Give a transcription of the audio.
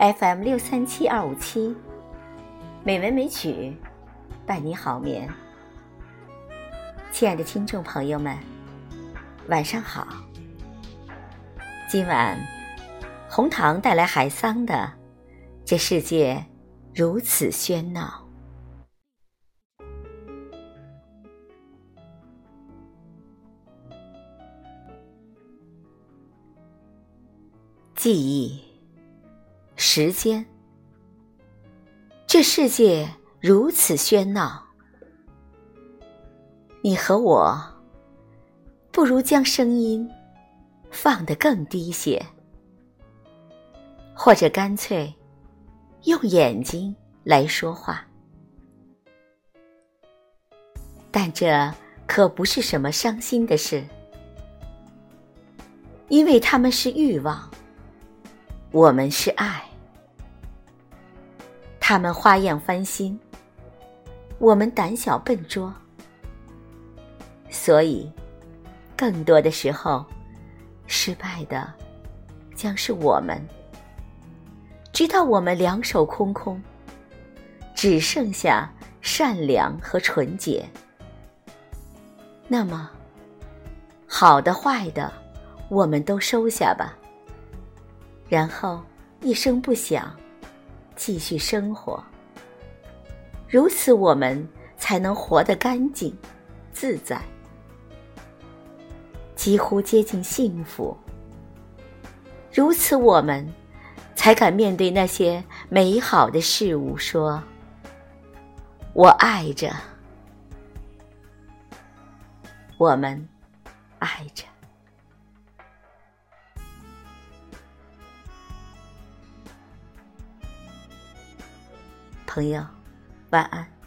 FM 六三七二五七，美文美曲，伴你好眠。亲爱的听众朋友们，晚上好。今晚红糖带来海桑的《这世界如此喧闹》，记忆。时间，这世界如此喧闹，你和我不如将声音放得更低些，或者干脆用眼睛来说话。但这可不是什么伤心的事，因为他们是欲望，我们是爱。他们花样翻新，我们胆小笨拙，所以更多的时候，失败的将是我们。直到我们两手空空，只剩下善良和纯洁，那么好的坏的，我们都收下吧，然后一声不响。继续生活，如此我们才能活得干净、自在，几乎接近幸福。如此我们才敢面对那些美好的事物，说：“我爱着，我们爱着。”朋友，晚安。